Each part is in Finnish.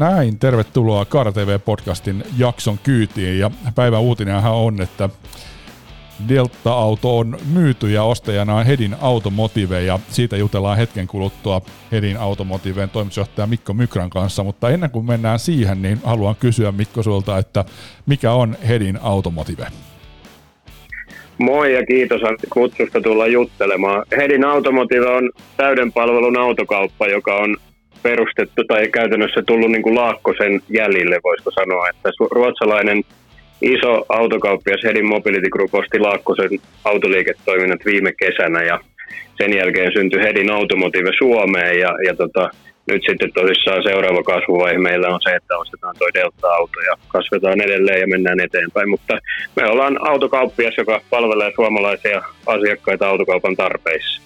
Näin, tervetuloa Kaara TV-podcastin jakson kyytiin. Ja päivän uutinenhan on, että Delta-auto on myyty ja ostajana on Hedin Automotive ja siitä jutellaan hetken kuluttua Hedin Automotiveen toimitusjohtaja Mikko Mykran kanssa, mutta ennen kuin mennään siihen, niin haluan kysyä Mikko sulta, että mikä on Hedin Automotive? Moi ja kiitos Antti kutsusta tulla juttelemaan. Hedin Automotive on täyden palvelun autokauppa, joka on perustettu tai käytännössä tullut niin kuin Laakkosen jäljille, voisiko sanoa, että ruotsalainen iso autokauppias Hedin Mobility Group osti Laakkosen autoliiketoiminnat viime kesänä ja sen jälkeen syntyi Hedin Automotive Suomeen ja, ja tota, nyt sitten tosissaan seuraava kasvuvaihe meillä on se, että ostetaan tuo Delta-auto ja kasvetaan edelleen ja mennään eteenpäin. Mutta me ollaan autokauppias, joka palvelee suomalaisia asiakkaita autokaupan tarpeissa.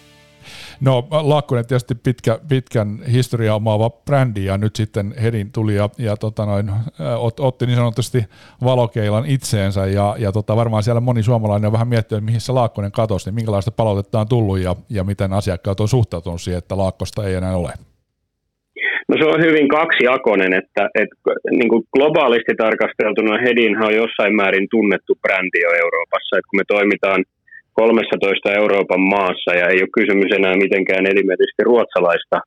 No Laakkonen tietysti pitkä, pitkän historia omaava brändi ja nyt sitten Hedin tuli ja, ja tota noin, ot, otti niin sanotusti valokeilan itseensä ja, ja tota, varmaan siellä moni suomalainen on vähän miettinyt, mihin se Laakkonen katosi, niin minkälaista palautetta on tullut ja, ja miten asiakkaat on suhtautunut siihen, että Laakkosta ei enää ole. No se on hyvin kaksijakoinen, että, että niin kuin globaalisti tarkasteltuna Hedinhan on jossain määrin tunnettu brändi jo Euroopassa, että kun me toimitaan 13 Euroopan maassa ja ei ole kysymys enää mitenkään elimeisesti ruotsalaista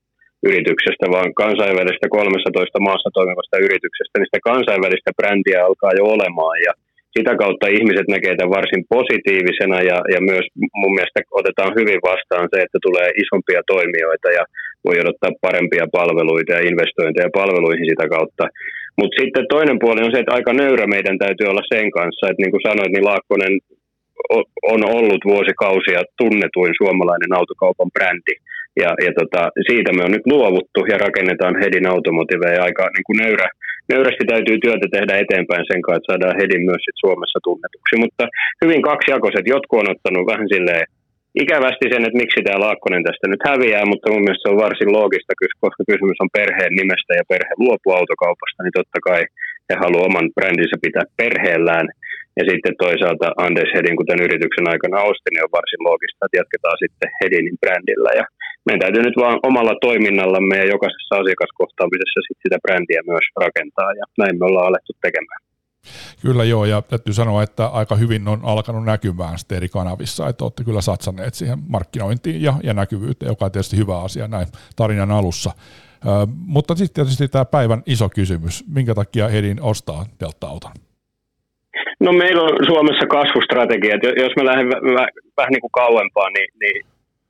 yrityksestä, vaan kansainvälistä 13 maassa toimivasta yrityksestä, niin sitä kansainvälistä brändiä alkaa jo olemaan ja sitä kautta ihmiset näkee tämän varsin positiivisena ja, ja myös mun mielestä otetaan hyvin vastaan se, että tulee isompia toimijoita ja voi odottaa parempia palveluita ja investointeja palveluihin sitä kautta. Mutta sitten toinen puoli on se, että aika nöyrä meidän täytyy olla sen kanssa, että niin kuin sanoit, niin Laakkonen on ollut vuosikausia tunnetuin suomalainen autokaupan brändi. Ja, ja tota, siitä me on nyt luovuttu ja rakennetaan Hedin Automotive ja aika niin kuin nöyrä, nöyrästi täytyy työtä tehdä eteenpäin sen kanssa, että saadaan Hedin myös sit Suomessa tunnetuksi. Mutta hyvin kaksijakoiset. Jotkut on ottanut vähän silleen ikävästi sen, että miksi tämä Laakkonen tästä nyt häviää, mutta mun mielestä se on varsin loogista, koska kysymys on perheen nimestä ja perhe luopuu autokaupasta, niin totta kai he haluavat oman brändinsä pitää perheellään. Ja sitten toisaalta Anders Hedin, kuten yrityksen aikana osti, niin on varsin loogista, että jatketaan sitten Hedinin brändillä. Ja meidän täytyy nyt vaan omalla toiminnallamme ja jokaisessa asiakaskohtaamisessa sit sitä brändiä myös rakentaa, ja näin me ollaan alettu tekemään. Kyllä joo, ja täytyy sanoa, että aika hyvin on alkanut näkymään sitten eri kanavissa, että olette kyllä satsanneet siihen markkinointiin ja, ja näkyvyyteen, joka on tietysti hyvä asia näin tarinan alussa. Ö, mutta sitten tietysti tämä päivän iso kysymys, minkä takia Hedin ostaa Delta-auton? No meillä on Suomessa kasvustrategia, jos mä lähden vähän niin kuin kauempaa, niin, niin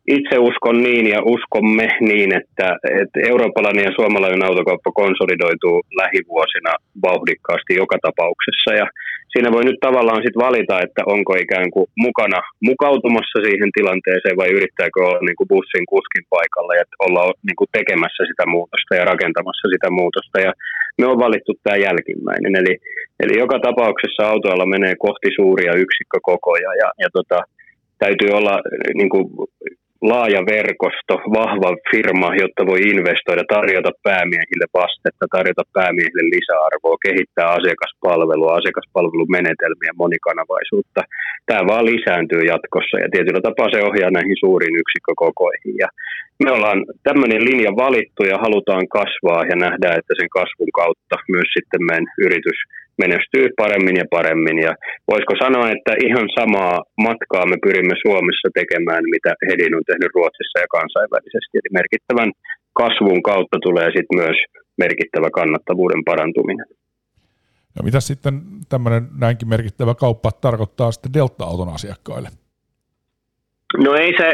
itse uskon niin ja uskomme niin, että, että eurooppalainen ja suomalainen autokauppa konsolidoituu lähivuosina vauhdikkaasti joka tapauksessa. Ja siinä voi nyt tavallaan sitten valita, että onko ikään kuin mukana mukautumassa siihen tilanteeseen vai yrittääkö olla niin kuin bussin kuskin paikalla ja olla niin kuin tekemässä sitä muutosta ja rakentamassa sitä muutosta. Ja me on valittu tämä jälkimmäinen. Eli, eli joka tapauksessa autoilla menee kohti suuria yksikkökokoja ja, ja tota, täytyy olla niin kuin, laaja verkosto, vahva firma, jotta voi investoida, tarjota päämiehille vastetta, tarjota päämiehille lisäarvoa, kehittää asiakaspalvelua, asiakaspalvelumenetelmiä, monikanavaisuutta. Tämä vaan lisääntyy jatkossa ja tietyllä tapaa se ohjaa näihin suuriin yksikkökokoihin. Ja me ollaan tämmöinen linja valittu ja halutaan kasvaa ja nähdään, että sen kasvun kautta myös sitten meidän yritys menestyy paremmin ja paremmin. Ja voisiko sanoa, että ihan samaa matkaa me pyrimme Suomessa tekemään, mitä Hedin on tehnyt Ruotsissa ja kansainvälisesti. Eli merkittävän kasvun kautta tulee sitten myös merkittävä kannattavuuden parantuminen. No mitä sitten tämmöinen näinkin merkittävä kauppa tarkoittaa sitten Delta-auton asiakkaille? No ei se,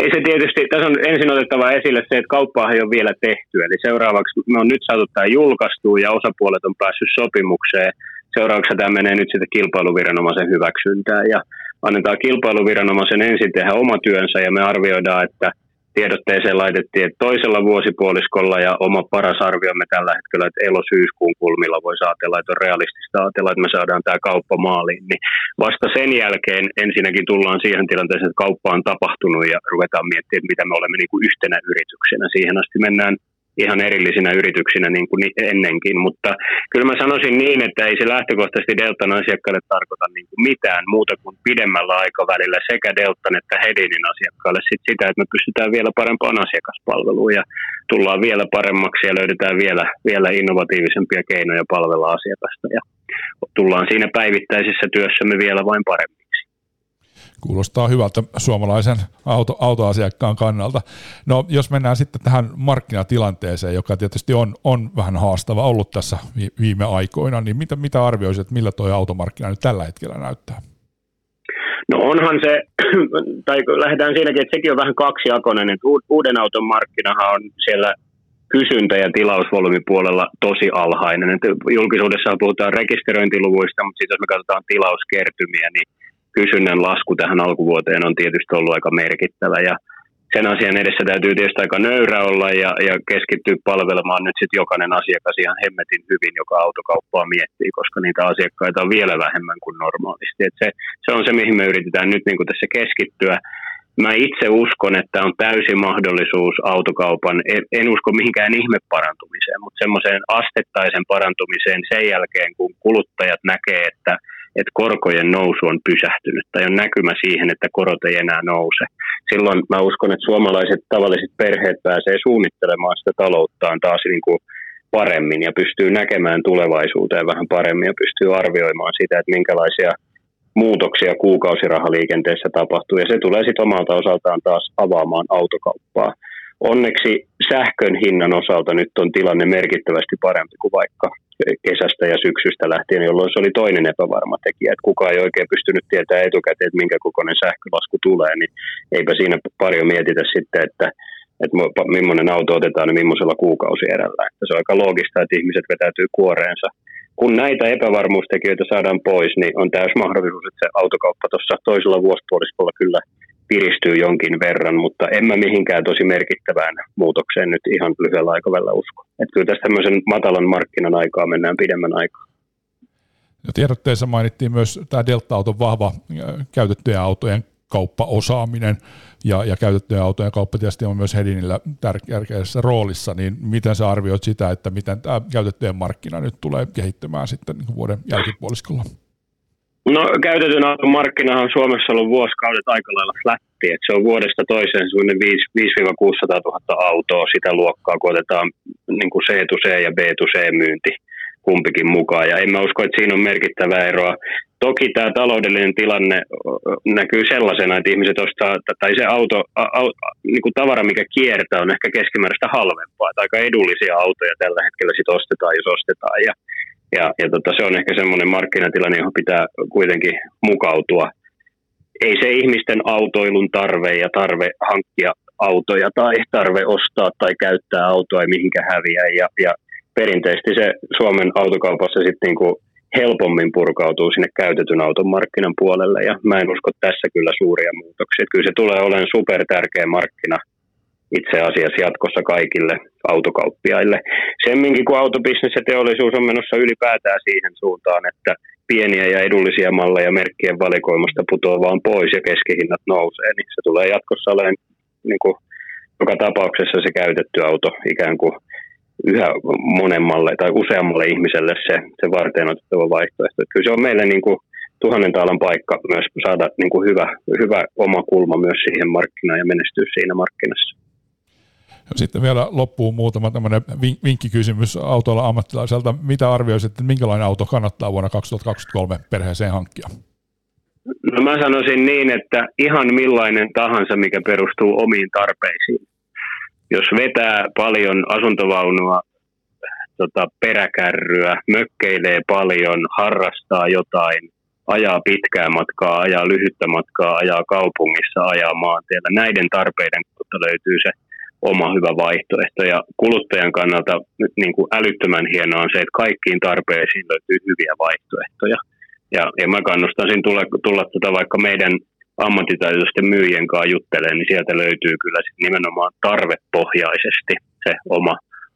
ei se tietysti, tässä on ensin otettava esille se, että kauppaa ei ole vielä tehty. Eli seuraavaksi me on nyt saatu tämä julkaistua ja osapuolet on päässyt sopimukseen. Seuraavaksi tämä menee nyt sitten kilpailuviranomaisen hyväksyntään ja annetaan kilpailuviranomaisen ensin tehdä oma työnsä ja me arvioidaan, että – tiedotteeseen laitettiin, että toisella vuosipuoliskolla ja oma paras arviomme tällä hetkellä, että elo-syyskuun kulmilla voi ajatella, että on realistista ajatella, että me saadaan tämä kauppa maaliin. Niin vasta sen jälkeen ensinnäkin tullaan siihen tilanteeseen, että kauppa on tapahtunut ja ruvetaan miettimään, mitä me olemme niin kuin yhtenä yrityksenä. Siihen asti mennään ihan erillisinä yrityksinä niin kuin ennenkin, mutta kyllä mä sanoisin niin, että ei se lähtökohtaisesti Deltan asiakkaille tarkoita niin kuin mitään muuta kuin pidemmällä aikavälillä sekä Deltan että Hedinin asiakkaille sit sitä, että me pystytään vielä parempaan asiakaspalveluun ja tullaan vielä paremmaksi ja löydetään vielä, vielä innovatiivisempia keinoja palvella asiakasta ja tullaan siinä päivittäisessä työssämme vielä vain paremmin. Kuulostaa hyvältä suomalaisen auto, autoasiakkaan kannalta. No jos mennään sitten tähän markkinatilanteeseen, joka tietysti on, on vähän haastava ollut tässä viime aikoina, niin mitä, mitä arvioisit, että millä tuo automarkkina nyt tällä hetkellä näyttää? No onhan se, tai lähdetään siinäkin, että sekin on vähän kaksijakoinen, että uuden auton markkinahan on siellä kysyntä- ja tilausvolyymipuolella tosi alhainen. Että julkisuudessa puhutaan rekisteröintiluvuista, mutta sitten jos me katsotaan tilauskertymiä, niin kysynnän lasku tähän alkuvuoteen on tietysti ollut aika merkittävä ja sen asian edessä täytyy tietysti aika nöyrä olla ja, ja keskittyä palvelemaan nyt sitten jokainen asiakas ihan hemmetin hyvin, joka autokauppaa miettii, koska niitä asiakkaita on vielä vähemmän kuin normaalisti. Et se, se on se, mihin me yritetään nyt niin tässä keskittyä. Mä itse uskon, että on täysi mahdollisuus autokaupan, en, en usko mihinkään ihmeparantumiseen, mutta semmoiseen astettaisen parantumiseen sen jälkeen, kun kuluttajat näkee, että – että korkojen nousu on pysähtynyt tai on näkymä siihen, että korot ei enää nouse. Silloin mä uskon, että suomalaiset tavalliset perheet pääsee suunnittelemaan sitä talouttaan taas niin kuin paremmin ja pystyy näkemään tulevaisuuteen vähän paremmin ja pystyy arvioimaan sitä, että minkälaisia muutoksia kuukausirahaliikenteessä tapahtuu. Ja se tulee sitten omalta osaltaan taas avaamaan autokauppaa. Onneksi sähkön hinnan osalta nyt on tilanne merkittävästi parempi kuin vaikka kesästä ja syksystä lähtien, jolloin se oli toinen epävarma tekijä, että kukaan ei oikein pystynyt tietämään etukäteen, että minkä kokoinen sähkölasku tulee, niin eipä siinä paljon mietitä sitten, että, että millainen auto otetaan ja millaisella kuukausierällä. Että se on aika loogista, että ihmiset vetäytyy kuoreensa. Kun näitä epävarmuustekijöitä saadaan pois, niin on täys mahdollisuus, että se autokauppa tuossa toisella vuosipuoliskolla kyllä piristyy jonkin verran, mutta en mä mihinkään tosi merkittävään muutokseen nyt ihan lyhyellä aikavälillä usko. Että kyllä tässä tämmöisen matalan markkinan aikaa mennään pidemmän aikaa. Ja tiedotteessa mainittiin myös tämä Delta-auton vahva käytettyjen autojen kauppaosaaminen ja, ja käytettyjen autojen kauppa tietysti on myös Hedinillä tärkeässä roolissa, niin miten sä arvioit sitä, että miten tämä käytettyjen markkina nyt tulee kehittymään sitten niin vuoden jälkipuoliskolla? No käytetyn auton markkinahan on Suomessa ollut vuosikaudet aika lailla flätti, että se on vuodesta toiseen semmoinen 5-600 000 autoa sitä luokkaa, kun otetaan niin kuin c C ja b C myynti kumpikin mukaan. Ja en mä usko, että siinä on merkittävää eroa. Toki tämä taloudellinen tilanne näkyy sellaisena, että ihmiset ostaa, tai se auto, au, niin kuin tavara, mikä kiertää, on ehkä keskimääräistä halvempaa. Että aika edullisia autoja tällä hetkellä sit ostetaan, jos ostetaan. Ja ja, ja tota, se on ehkä semmoinen markkinatilanne, johon pitää kuitenkin mukautua. Ei se ihmisten autoilun tarve ja tarve hankkia autoja tai tarve ostaa tai käyttää autoa ei mihinkä häviä. Ja, ja perinteisesti se Suomen autokaupassa sitten niinku helpommin purkautuu sinne käytetyn auton markkinan puolelle. Ja mä en usko tässä kyllä suuria muutoksia. Kyllä se tulee olemaan super tärkeä markkina – itse asiassa jatkossa kaikille autokauppiaille. Semminkin kun autobisnes ja teollisuus on menossa ylipäätään siihen suuntaan, että pieniä ja edullisia malleja merkkien valikoimasta putoaa vaan pois ja keskihinnat nousee, niin se tulee jatkossa olemaan niin kuin, joka tapauksessa se käytetty auto ikään kuin yhä monemmalle tai useammalle ihmiselle se, se varten otettava vaihtoehto. Kyllä se on meille niin kuin tuhannen taalan paikka myös saada niin kuin hyvä, hyvä oma kulma myös siihen markkinaan ja menestyä siinä markkinassa. Sitten vielä loppuun muutama tämmöinen vinkkikysymys autolla ammattilaiselta. Mitä arvioisit, että minkälainen auto kannattaa vuonna 2023 perheeseen hankkia? No mä sanoisin niin, että ihan millainen tahansa, mikä perustuu omiin tarpeisiin. Jos vetää paljon asuntovaunua, tota, peräkärryä, mökkeilee paljon, harrastaa jotain, ajaa pitkää matkaa, ajaa lyhyttä matkaa, ajaa kaupungissa, ajaa maantiellä. Näiden tarpeiden kautta löytyy se oma hyvä vaihtoehto. Ja kuluttajan kannalta niin kuin älyttömän hienoa on se, että kaikkiin tarpeisiin löytyy hyviä vaihtoehtoja. Ja, ja mä kannustaisin tulla, tulla tuota vaikka meidän ammattitaitoisten myyjien kanssa juttelee, niin sieltä löytyy kyllä sit nimenomaan tarvepohjaisesti se oma,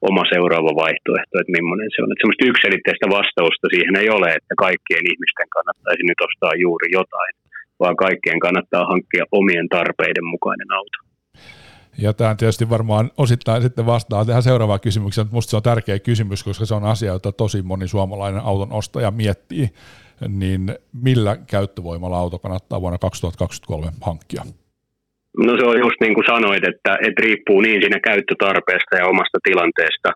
oma seuraava vaihtoehto, että millainen se on. Että semmoista yksilitteistä vastausta siihen ei ole, että kaikkien ihmisten kannattaisi nyt ostaa juuri jotain, vaan kaikkien kannattaa hankkia omien tarpeiden mukainen auto. Ja tämä tietysti varmaan osittain sitten vastaa tähän seuraavaan kysymykseen, mutta minusta se on tärkeä kysymys, koska se on asia, jota tosi moni suomalainen auton ostaja miettii. Niin millä käyttövoimalla auto kannattaa vuonna 2023 hankkia? No se on just niin kuin sanoit, että, että riippuu niin siinä käyttötarpeesta ja omasta tilanteesta.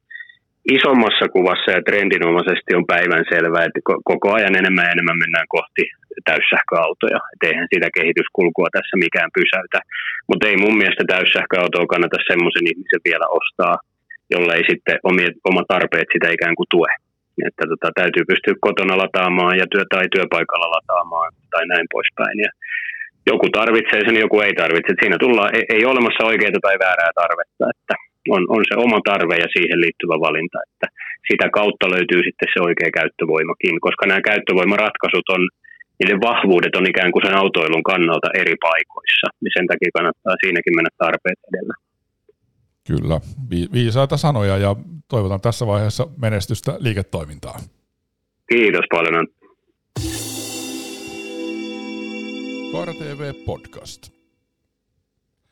Isommassa kuvassa ja trendinomaisesti on päivän selvää, että koko ajan enemmän ja enemmän mennään kohti täyssähköautoja. Et eihän sitä kehityskulkua tässä mikään pysäytä. Mutta ei mun mielestä täyssähköautoa kannata semmoisen ihmisen vielä ostaa, jollei sitten omia, oma tarpeet sitä ikään kuin tue. Että tota, täytyy pystyä kotona lataamaan ja työ, tai työpaikalla lataamaan tai näin poispäin. Ja joku tarvitsee sen, joku ei tarvitse. Et siinä tullaan, ei, ei ole olemassa oikeaa tai väärää tarvetta, että on, on se oma tarve ja siihen liittyvä valinta, että sitä kautta löytyy sitten se oikea käyttövoimakin, koska nämä käyttövoimaratkaisut on, niiden vahvuudet on ikään kuin sen autoilun kannalta eri paikoissa, niin sen takia kannattaa siinäkin mennä tarpeet edellä. Kyllä, viisaita sanoja ja toivotan tässä vaiheessa menestystä liiketoimintaan. Kiitos paljon. Kaara TV Podcast.